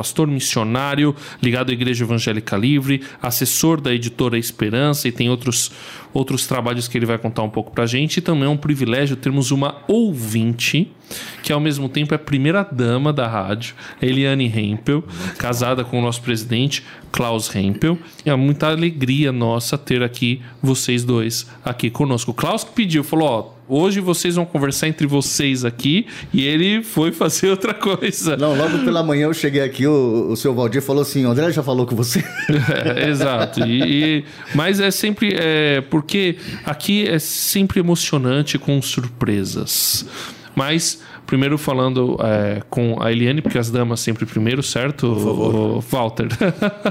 pastor missionário ligado à Igreja Evangélica Livre, assessor da editora Esperança e tem outros, outros trabalhos que ele vai contar um pouco pra gente. E também é um privilégio termos uma ouvinte que ao mesmo tempo é a primeira dama da rádio, Eliane Hempel, casada com o nosso presidente Klaus Hempel. É muita alegria nossa ter aqui vocês dois aqui conosco. O Klaus pediu, falou: ó, hoje vocês vão conversar entre vocês aqui e ele foi fazer outra coisa. Não, logo pela manhã eu cheguei aqui, o, o seu Valdir falou assim: André já falou com você. É, exato. E, e, mas é sempre. É, porque aqui é sempre emocionante com surpresas. Mas primeiro falando é, com a Eliane, porque as damas sempre primeiro, certo? Por favor. O Walter.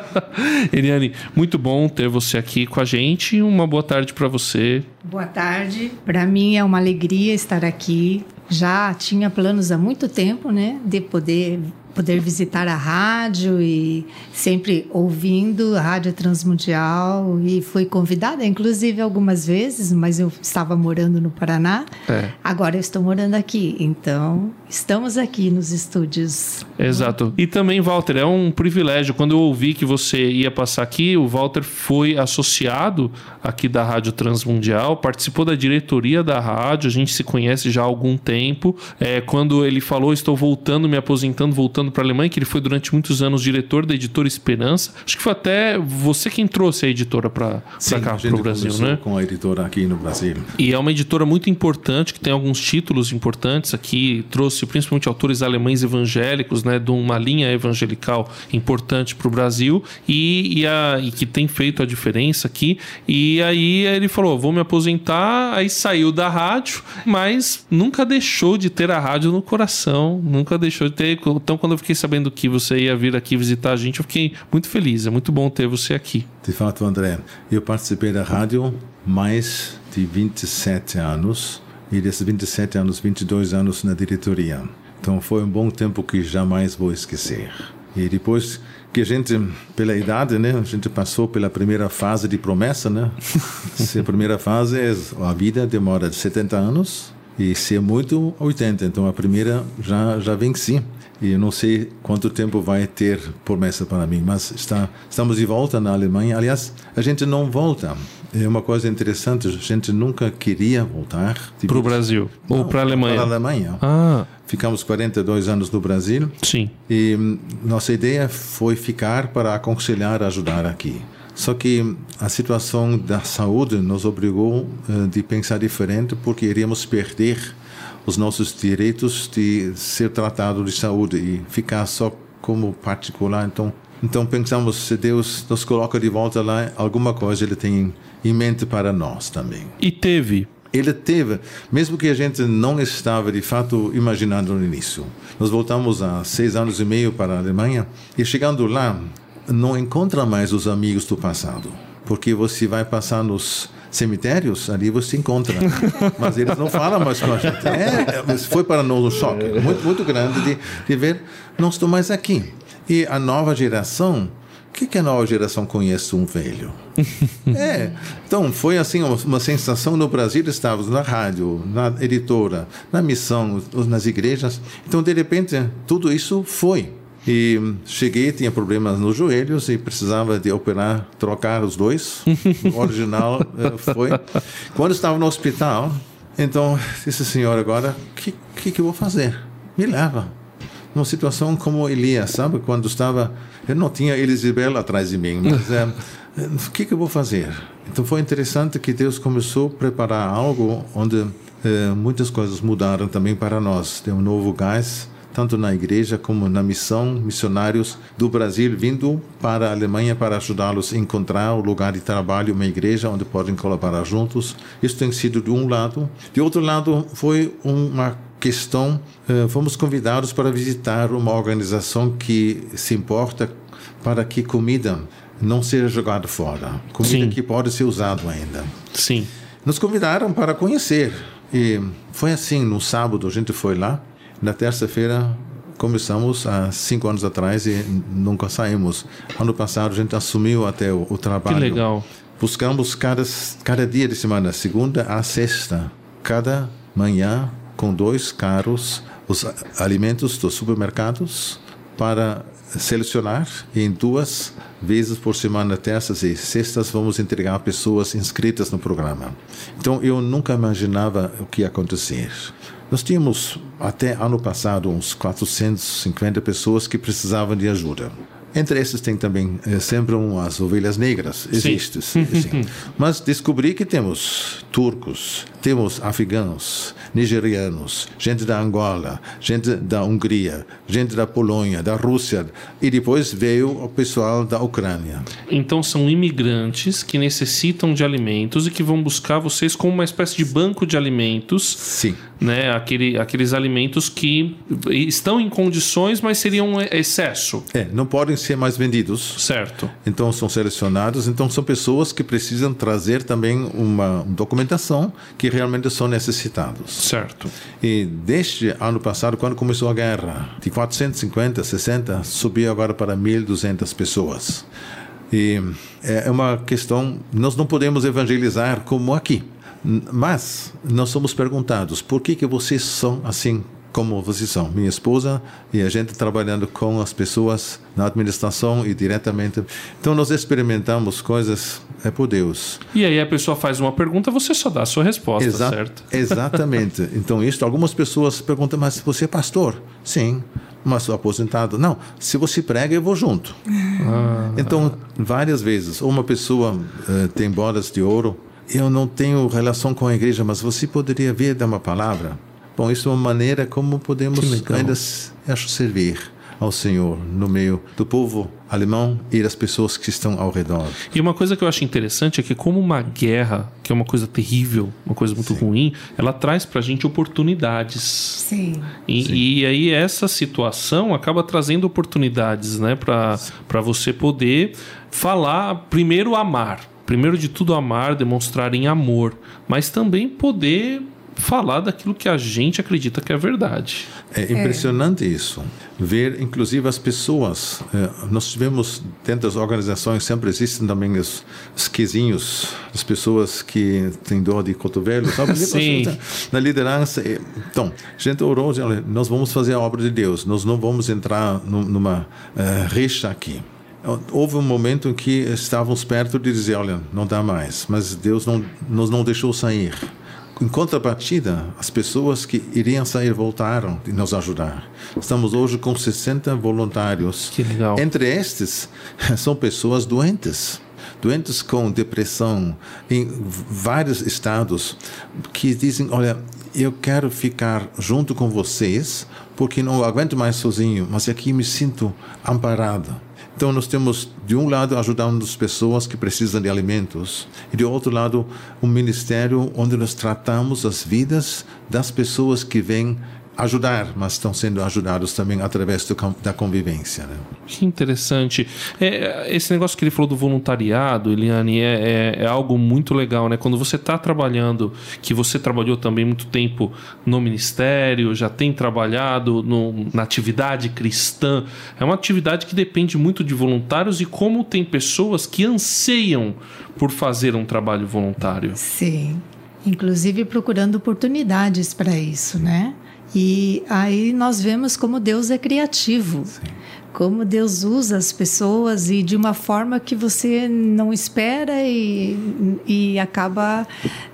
Eliane, muito bom ter você aqui com a gente. Uma boa tarde para você. Boa tarde. Para mim é uma alegria estar aqui. Já tinha planos há muito tempo, né, de poder poder visitar a rádio e sempre ouvindo a Rádio Transmundial e fui convidada, inclusive algumas vezes, mas eu estava morando no Paraná. É. Agora eu estou morando aqui, então estamos aqui nos estúdios. Exato. E também, Walter, é um privilégio. Quando eu ouvi que você ia passar aqui, o Walter foi associado aqui da Rádio Transmundial, participou da diretoria da rádio, a gente se conhece já há algum tempo. É, quando ele falou, estou voltando, me aposentando, voltando para a Alemanha, que ele foi durante muitos anos diretor da editora Esperança. Acho que foi até você quem trouxe a editora para cá, para o Brasil, né? com a editora aqui no Brasil. E é uma editora muito importante, que tem alguns títulos importantes aqui, trouxe principalmente autores alemães evangélicos, né, de uma linha evangelical importante para o Brasil e, e, a, e que tem feito a diferença aqui. E aí ele falou: vou me aposentar, aí saiu da rádio, mas nunca deixou de ter a rádio no coração, nunca deixou de ter. Então, quando eu fiquei sabendo que você ia vir aqui visitar a gente, eu fiquei muito feliz. É muito bom ter você aqui. De fato, André, eu participei da rádio mais de 27 anos e desses 27 anos, 22 anos na diretoria. Então foi um bom tempo que jamais vou esquecer. E depois que a gente, pela idade, né, a gente passou pela primeira fase de promessa, né? se a primeira fase é a vida demora 70 anos e se é muito 80, então a primeira já já venci. E eu não sei quanto tempo vai ter promessa para mim, mas está, estamos de volta na Alemanha. Aliás, a gente não volta. É uma coisa interessante, a gente nunca queria voltar. Para o Brasil ou para a Alemanha? Para a Alemanha. Ah, Ficamos 42 anos no Brasil sim. e hum, nossa ideia foi ficar para aconselhar, ajudar aqui. Só que a situação da saúde nos obrigou uh, de pensar diferente porque iríamos perder os nossos direitos de ser tratado de saúde e ficar só como particular. Então, então pensamos se Deus nos coloca de volta lá, alguma coisa Ele tem em mente para nós também. E teve. Ele teve, mesmo que a gente não estava de fato imaginando no início. Nós voltamos há seis anos e meio para a Alemanha e chegando lá não encontra mais os amigos do passado, porque você vai passar nos cemitérios, ali você encontra. Mas eles não falam mais com a gente. É, foi para nós um choque muito, muito grande de, de ver, não estou mais aqui. E a nova geração, o que, que a nova geração conhece um velho? é, então foi assim uma, uma sensação no Brasil, estávamos na rádio, na editora, na missão, nas igrejas. Então, de repente, tudo isso foi. E cheguei, tinha problemas nos joelhos e precisava de operar, trocar os dois. O original eh, foi. Quando estava no hospital, então disse senhor agora, o que, que, que eu vou fazer? Me leva. Uma situação como Elias, sabe? Quando estava, eu não tinha Elisabela atrás de mim, mas é, o que, que eu vou fazer? Então foi interessante que Deus começou a preparar algo onde eh, muitas coisas mudaram também para nós. Tem um novo gás tanto na igreja como na missão, missionários do Brasil vindo para a Alemanha para ajudá-los a encontrar o lugar de trabalho, uma igreja onde podem colaborar juntos. Isso tem sido de um lado. De outro lado, foi uma questão, eh, fomos convidados para visitar uma organização que se importa para que comida não seja jogada fora, comida Sim. que pode ser usada ainda. Sim. Nos convidaram para conhecer. E foi assim, no sábado a gente foi lá. Na terça-feira começamos há cinco anos atrás e nunca saímos. Ano passado a gente assumiu até o, o trabalho. Que legal. Buscamos cada, cada dia de semana, segunda a sexta, cada manhã com dois carros, os alimentos dos supermercados para selecionar e em duas vezes por semana, terças e sextas, vamos entregar pessoas inscritas no programa. Então eu nunca imaginava o que ia acontecer. Nós tínhamos até ano passado uns 450 pessoas que precisavam de ajuda. Entre esses tem também é, sempre umas ovelhas negras, existem. Sim. Mas descobri que temos turcos, temos afegãos, nigerianos, gente da Angola, gente da Hungria, gente da Polônia, da Rússia e depois veio o pessoal da Ucrânia. Então são imigrantes que necessitam de alimentos e que vão buscar vocês como uma espécie de banco de alimentos. Sim. Né? Aquele, aqueles alimentos que estão em condições, mas seriam excesso. É, não podem ser mais vendidos. Certo. Então são selecionados. Então são pessoas que precisam trazer também uma documentação que realmente são necessitados. Certo. E desde ano passado, quando começou a guerra, de 450, 60, subiu agora para 1.200 pessoas. E é uma questão, nós não podemos evangelizar como aqui. Mas nós somos perguntados, por que que vocês são assim como vocês são, minha esposa e a gente trabalhando com as pessoas na administração e diretamente. Então nós experimentamos coisas é por Deus. E aí a pessoa faz uma pergunta, você só dá a sua resposta, Exa certo? Exatamente. Então isso, algumas pessoas perguntam, mas você é pastor? Sim. Mas sou aposentado? Não. Se você prega, eu vou junto. Ah. Então várias vezes, uma pessoa uh, tem bodas de ouro. Eu não tenho relação com a igreja, mas você poderia vir dar uma palavra? Bom, isso é uma maneira como podemos ainda acho, servir ao Senhor no meio do povo alemão e das pessoas que estão ao redor. E uma coisa que eu acho interessante é que como uma guerra, que é uma coisa terrível, uma coisa muito Sim. ruim, ela traz para a gente oportunidades. Sim. E, Sim. e, aí essa situação acaba trazendo oportunidades, né, para você poder falar, primeiro amar, primeiro de tudo amar, demonstrar em amor, mas também poder falar daquilo que a gente acredita que é verdade. É impressionante é. isso. Ver, inclusive, as pessoas. É, nós tivemos, dentro das organizações, sempre existem também os, os quezinhos, as pessoas que têm dor de cotovelo, sabe? Sim. Na liderança. Então, a gente orou, nós vamos fazer a obra de Deus, nós não vamos entrar numa uh, rixa aqui houve um momento em que estávamos perto de dizer, olha, não dá mais, mas Deus não, nos não deixou sair. Em contrapartida, as pessoas que iriam sair voltaram e nos ajudar. Estamos hoje com 60 voluntários. Que legal. Entre estes, são pessoas doentes doentes com depressão em vários estados que dizem: Olha, eu quero ficar junto com vocês porque não aguento mais sozinho, mas aqui me sinto amparado. Então, nós temos, de um lado, ajudando as pessoas que precisam de alimentos, e, de outro lado, um ministério onde nós tratamos as vidas das pessoas que vêm ajudar, mas estão sendo ajudados também através do, da convivência. Né? Que interessante. É, esse negócio que ele falou do voluntariado, Eliane, é, é, é algo muito legal, né? Quando você está trabalhando, que você trabalhou também muito tempo no ministério, já tem trabalhado no, na atividade cristã, é uma atividade que depende muito de voluntários e como tem pessoas que anseiam por fazer um trabalho voluntário. Sim. Inclusive procurando oportunidades para isso, né? E aí nós vemos como Deus é criativo. Sim. Como Deus usa as pessoas e de uma forma que você não espera e, e acaba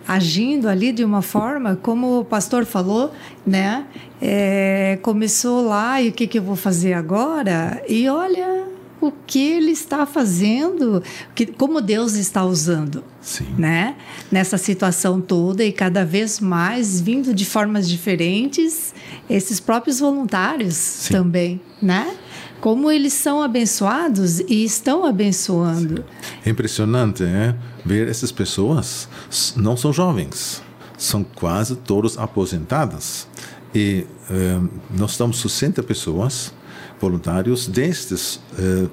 agindo ali de uma forma, como o pastor falou, né? É, começou lá e o que, que eu vou fazer agora? E olha, o que ele está fazendo, que, como Deus está usando, Sim. né? Nessa situação toda e cada vez mais vindo de formas diferentes, esses próprios voluntários Sim. também, né? Como eles são abençoados e estão abençoando. É impressionante, é? Ver essas pessoas não são jovens, são quase todos aposentadas. E eh, nós estamos 60 pessoas voluntários. Destes,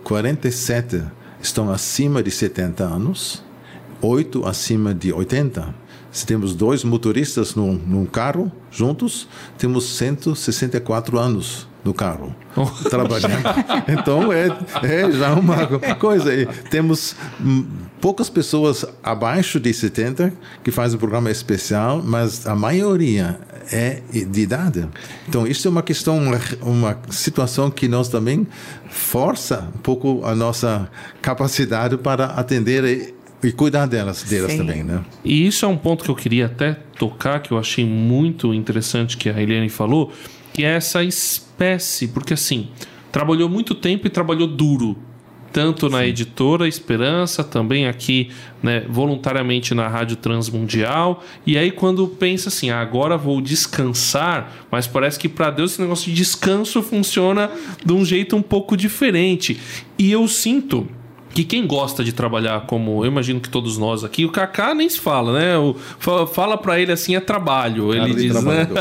47 eh, estão acima de 70 anos, 8 acima de 80. Se temos dois motoristas num, num carro juntos, temos 164 anos no carro, trabalhando. Então é, é já uma coisa. E temos hum, poucas pessoas abaixo de 70 que fazem um programa especial, mas a maioria é de idade. Então isso é uma questão, uma, uma situação que nós também força um pouco a nossa capacidade para atender e, e cuidar delas, delas Sim. também, né? E isso é um ponto que eu queria até tocar, que eu achei muito interessante que a Eliane falou, que é essa espécie, porque assim, trabalhou muito tempo e trabalhou duro. Tanto na editora Esperança, também aqui, né, voluntariamente na Rádio Transmundial. E aí, quando pensa assim, ah, agora vou descansar, mas parece que para Deus esse negócio de descanso funciona de um jeito um pouco diferente. E eu sinto que quem gosta de trabalhar como eu imagino que todos nós aqui, o Kaká nem se fala, né? O, fa- fala para ele assim é trabalho, ele Cara de diz, né? trabalhador.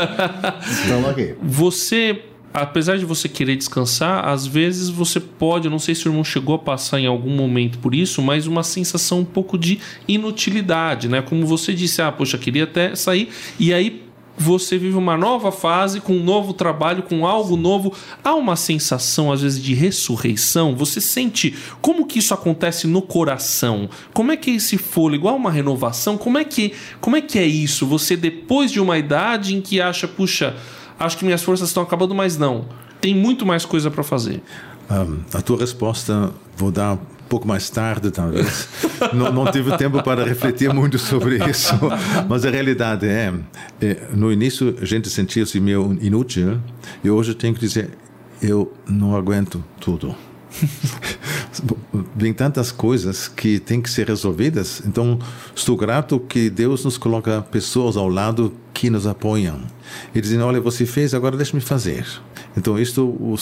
Então, aqui. Você, apesar de você querer descansar, às vezes você pode, eu não sei se o irmão chegou a passar em algum momento por isso, mas uma sensação um pouco de inutilidade, né? Como você disse, ah, poxa, queria até sair e aí você vive uma nova fase com um novo trabalho, com algo novo. Há uma sensação, às vezes, de ressurreição. Você sente como que isso acontece no coração? Como é que é esse fôlego? Há uma renovação? Como é que, como é, que é isso? Você, depois de uma idade em que acha, puxa, acho que minhas forças estão acabando, mas não. Tem muito mais coisa para fazer. Um, a tua resposta vou dar pouco mais tarde, talvez. não, não tive tempo para refletir muito sobre isso, mas a realidade é, é no início a gente sentia-se meio inútil e hoje tenho que dizer, eu não aguento tudo. Vem tantas coisas que têm que ser resolvidas, então estou grato que Deus nos coloca pessoas ao lado que nos apoiam e dizem: Olha, você fez, agora deixe-me fazer. Então, isto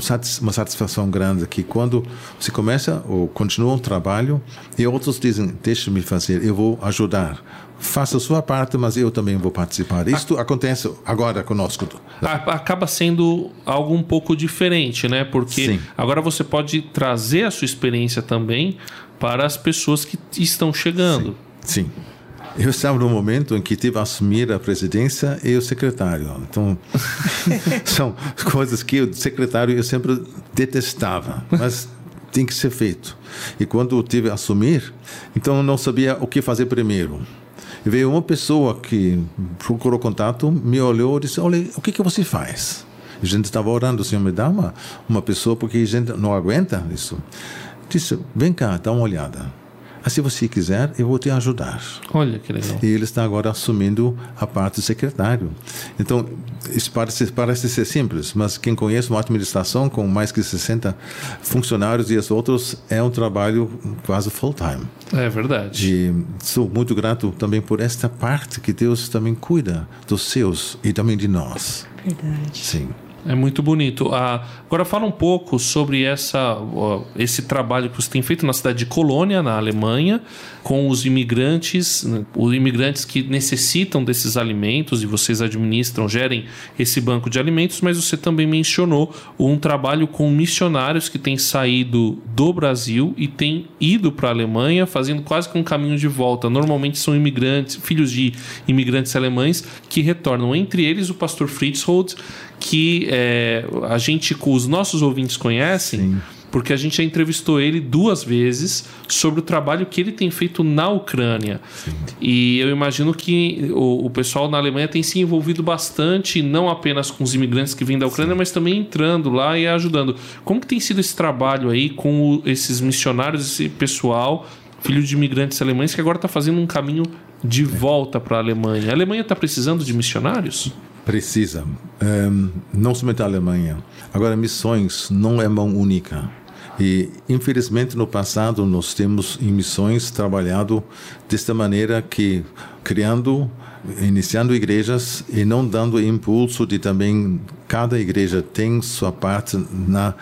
satis- uma satisfação grande que quando você começa ou continua um trabalho e outros dizem: Deixe-me fazer, eu vou ajudar. Faça a sua parte, mas eu também vou participar. Isto acontece agora conosco. Acaba sendo algo um pouco diferente, né? Porque Sim. agora você pode trazer a sua experiência também para as pessoas que estão chegando. Sim. Eu estava no momento em que tive a assumir a presidência e o secretário. Então, são coisas que o secretário eu sempre detestava, mas tem que ser feito. E quando eu tive a assumir, então eu não sabia o que fazer primeiro. E veio uma pessoa que procurou contato, me olhou e disse: Olha, o que, que você faz? A gente estava orando, Senhor, me dá uma, uma pessoa, porque a gente não aguenta isso. Disse: Vem cá, dá uma olhada. Ah, se você quiser, eu vou te ajudar. Olha que legal. E ele está agora assumindo a parte do secretário. Então, isso parece, parece ser simples, mas quem conhece uma administração com mais que 60 funcionários e os outros, é um trabalho quase full-time. É verdade. E sou muito grato também por esta parte que Deus também cuida dos seus e também de nós. Verdade. Sim. É muito bonito. Ah, agora fala um pouco sobre essa, esse trabalho que você tem feito na cidade de Colônia, na Alemanha, com os imigrantes, né, os imigrantes que necessitam desses alimentos e vocês administram, gerem esse banco de alimentos, mas você também mencionou um trabalho com missionários que têm saído do Brasil e têm ido para a Alemanha, fazendo quase que um caminho de volta. Normalmente são imigrantes, filhos de imigrantes alemães que retornam. Entre eles o pastor Fritz Holtz, que é, a gente, os nossos ouvintes conhecem, porque a gente já entrevistou ele duas vezes sobre o trabalho que ele tem feito na Ucrânia. E eu imagino que o, o pessoal na Alemanha tem se envolvido bastante, não apenas com os imigrantes que vêm da Ucrânia, mas também entrando lá e ajudando. Como que tem sido esse trabalho aí com o- esses missionários, esse pessoal, filho de imigrantes alemães, que agora está fazendo um caminho de volta para a Alemanha? A Alemanha está precisando de missionários? Precisa. Ehm, não somente a Alemanha. Agora, missões não é mão única. E, infelizmente, no passado, nós temos em missões trabalhado desta maneira que, criando, iniciando igrejas e não dando impulso de também cada igreja tem sua parte na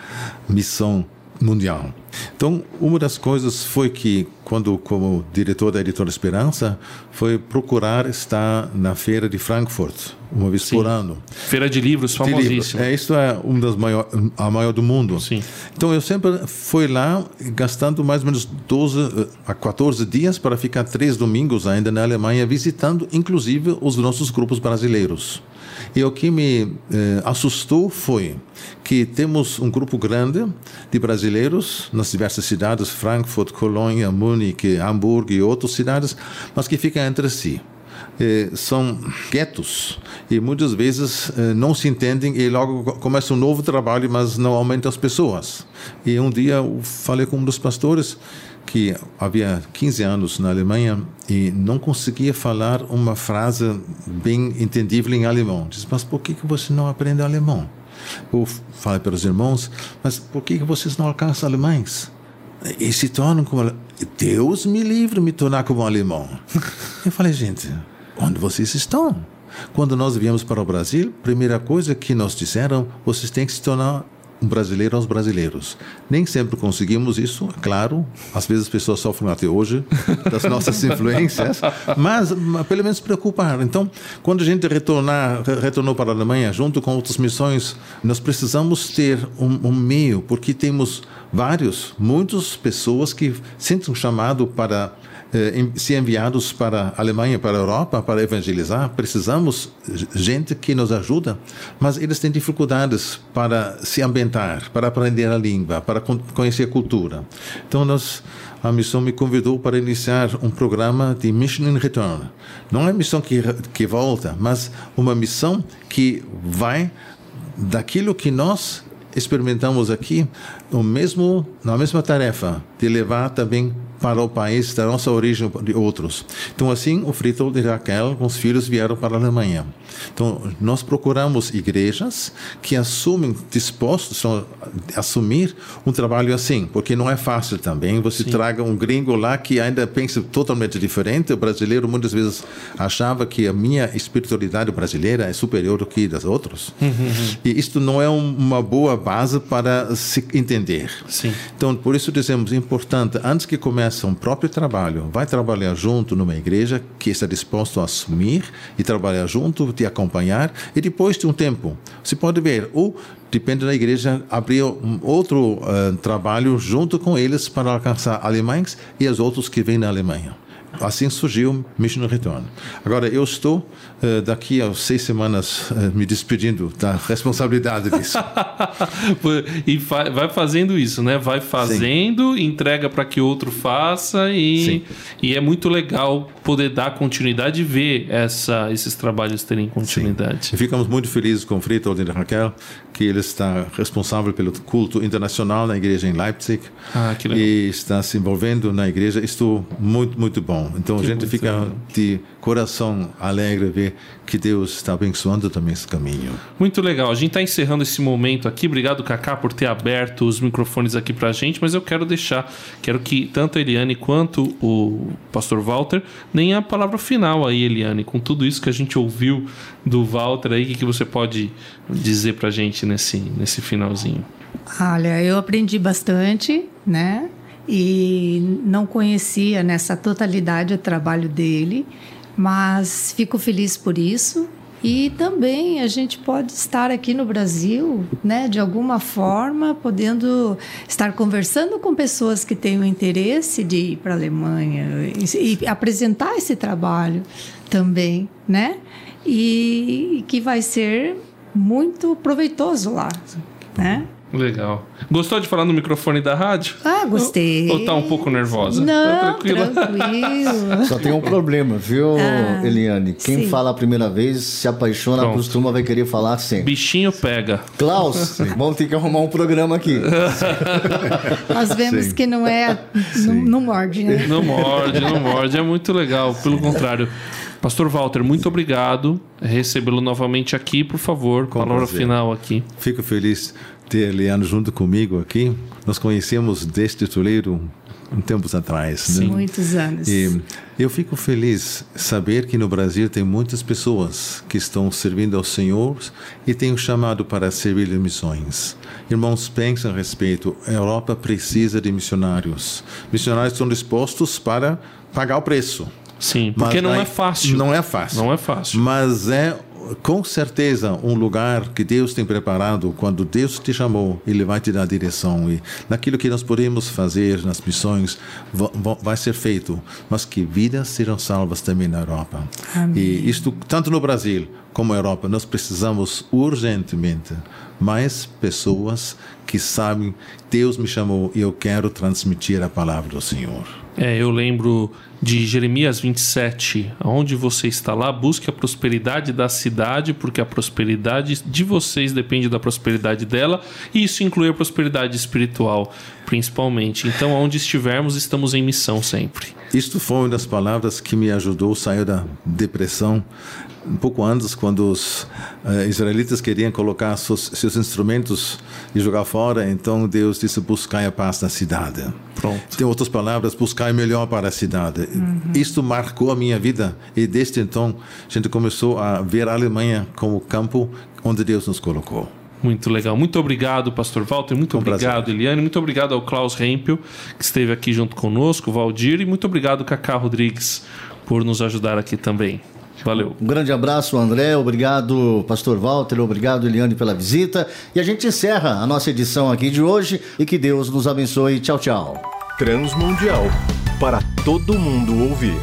missão mundial. Então, uma das coisas foi que, quando, como diretor da Editora Esperança, foi procurar estar na feira de Frankfurt, uma vez por ano. Feira de livros De livros. famosíssima. É, isso é uma das maior, a maior do mundo. Sim. Então, eu sempre fui lá gastando mais ou menos 12 eh, a 14 dias para ficar três domingos ainda na Alemanha, visitando, inclusive, os nossos grupos brasileiros. E o que me eh, assustou foi que temos um grupo grande de brasileiros nas diversas cidades, Frankfurt, Colônia, Munique, Hamburgo e outras cidades, mas que ficam entre si. Eh, são quietos e muitas vezes eh, não se entendem e logo começa um novo trabalho, mas não aumenta as pessoas. E um dia eu falei com um dos pastores que havia 15 anos na Alemanha e não conseguia falar uma frase bem entendível em alemão. Diz, mas por que, que você não aprende alemão? Eu falei para os irmãos, mas por que, que vocês não alcançam alemães? E se tornam como... Deus me livre me tornar como alemão. Eu falei, gente, onde vocês estão? Quando nós viemos para o Brasil, primeira coisa que nos disseram, vocês têm que se tornar um brasileiro aos brasileiros. Nem sempre conseguimos isso, é claro. Às vezes as pessoas sofrem até hoje das nossas influências, mas, pelo menos preocupar. Então, quando a gente retornar, retornou para a Alemanha, junto com outras missões, nós precisamos ter um, um meio, porque temos vários, muitas pessoas que sentem um chamado para se enviados para a Alemanha, para a Europa, para evangelizar, precisamos gente que nos ajuda, mas eles têm dificuldades para se ambientar, para aprender a língua, para conhecer a cultura. Então, nós, a missão me convidou para iniciar um programa de Mission in Return. Não é missão que, que volta, mas uma missão que vai daquilo que nós experimentamos aqui, no mesmo, na mesma tarefa de levar também para o país da nossa origem de outros. Então, assim, o Frito e Raquel, com os filhos, vieram para a Alemanha. Então, nós procuramos igrejas que assumem, dispostos a assumir um trabalho assim, porque não é fácil também. Você Sim. traga um gringo lá que ainda pensa totalmente diferente. O brasileiro muitas vezes achava que a minha espiritualidade brasileira é superior do que das outras. Uhum. E isto não é uma boa base para se entender. Sim. Então, por isso dizemos, importante, antes que comece um próprio trabalho, vai trabalhar junto numa igreja que está disposto a assumir e trabalhar junto, te acompanhar, e depois de um tempo, você pode ver, ou depende da igreja abrir um outro uh, trabalho junto com eles para alcançar alemães e os outros que vêm na Alemanha. Assim surgiu Mission Return. Agora, eu estou uh, daqui a seis semanas uh, me despedindo da responsabilidade disso. e vai fazendo isso, né? Vai fazendo, Sim. entrega para que outro faça e, e é muito legal poder dar continuidade e ver essa, esses trabalhos terem continuidade. Sim. Ficamos muito felizes com o Frito e Raquel, que ele está responsável pelo culto internacional na igreja em Leipzig. Ah. E está se envolvendo na igreja. Isto muito, muito bom. Então que a gente fica legal. de coração alegre ver que Deus está abençoando também esse caminho. Muito legal. A gente está encerrando esse momento aqui. Obrigado, Kaká, por ter aberto os microfones aqui para a gente. Mas eu quero deixar, quero que tanto a Eliane quanto o pastor Walter nem a palavra final aí, Eliane, com tudo isso que a gente ouviu do Walter aí, o que, que você pode dizer para a gente nesse, nesse finalzinho? Olha, eu aprendi bastante, né? E não conhecia nessa totalidade o trabalho dele, mas fico feliz por isso e também a gente pode estar aqui no Brasil, né, de alguma forma, podendo estar conversando com pessoas que têm o interesse de ir para a Alemanha e, e apresentar esse trabalho também, né? E, e que vai ser muito proveitoso lá, né? Legal. Gostou de falar no microfone da rádio? Ah, gostei. Ou, ou tá um pouco nervosa? Não, tá tranquilo. Só tem um problema, viu, ah, Eliane? Quem sim. fala a primeira vez, se apaixona, Pronto. costuma, vai querer falar sempre. Bichinho pega. Klaus, vamos ter que arrumar um programa aqui. Nós vemos sim. que não é... Não, não morde, né? Não morde, não morde. É muito legal. Pelo contrário. Pastor Walter, muito obrigado. Recebê-lo novamente aqui, por favor. Com palavra prazer. final aqui. Fico feliz ter Leandro junto comigo aqui. Nós conhecemos deste toleiro um tempos atrás. Sim, né? muitos anos. E eu fico feliz saber que no Brasil tem muitas pessoas que estão servindo ao Senhor e têm um chamado para servir em missões. Irmãos, pensem a respeito. A Europa precisa de missionários. Missionários estão dispostos para pagar o preço. Sim, porque Mas não é fácil. Não é fácil. Não é fácil. Mas é com certeza um lugar que Deus tem preparado quando Deus te chamou ele vai te dar direção e naquilo que nós podemos fazer nas missões vai ser feito mas que vidas serão salvas também na Europa Amém. e isto tanto no Brasil como a Europa, nós precisamos urgentemente mais pessoas que sabem Deus me chamou e eu quero transmitir a palavra do Senhor. É, eu lembro de Jeremias 27, onde você está lá, busque a prosperidade da cidade, porque a prosperidade de vocês depende da prosperidade dela, e isso inclui a prosperidade espiritual, principalmente. Então, onde estivermos, estamos em missão sempre. Isto foi uma das palavras que me ajudou a sair da depressão um pouco antes, quando os uh, israelitas queriam colocar seus, seus, instrumentos e jogar fora, então Deus disse: buscai a paz na cidade. Pronto. Tem outras palavras: buscai melhor para a cidade. Uhum. Isto marcou a minha vida e desde então a gente começou a ver a Alemanha como campo onde Deus nos colocou. Muito legal. Muito obrigado, Pastor Walter. Muito um obrigado, prazer. Eliane. Muito obrigado ao Klaus Rempel, que esteve aqui junto conosco, Valdir. E muito obrigado, Cacá Rodrigues, por nos ajudar aqui também. Valeu. Um grande abraço, André. Obrigado, Pastor Walter. Obrigado, Eliane, pela visita. E a gente encerra a nossa edição aqui de hoje e que Deus nos abençoe. Tchau, tchau. Transmundial para todo mundo ouvir.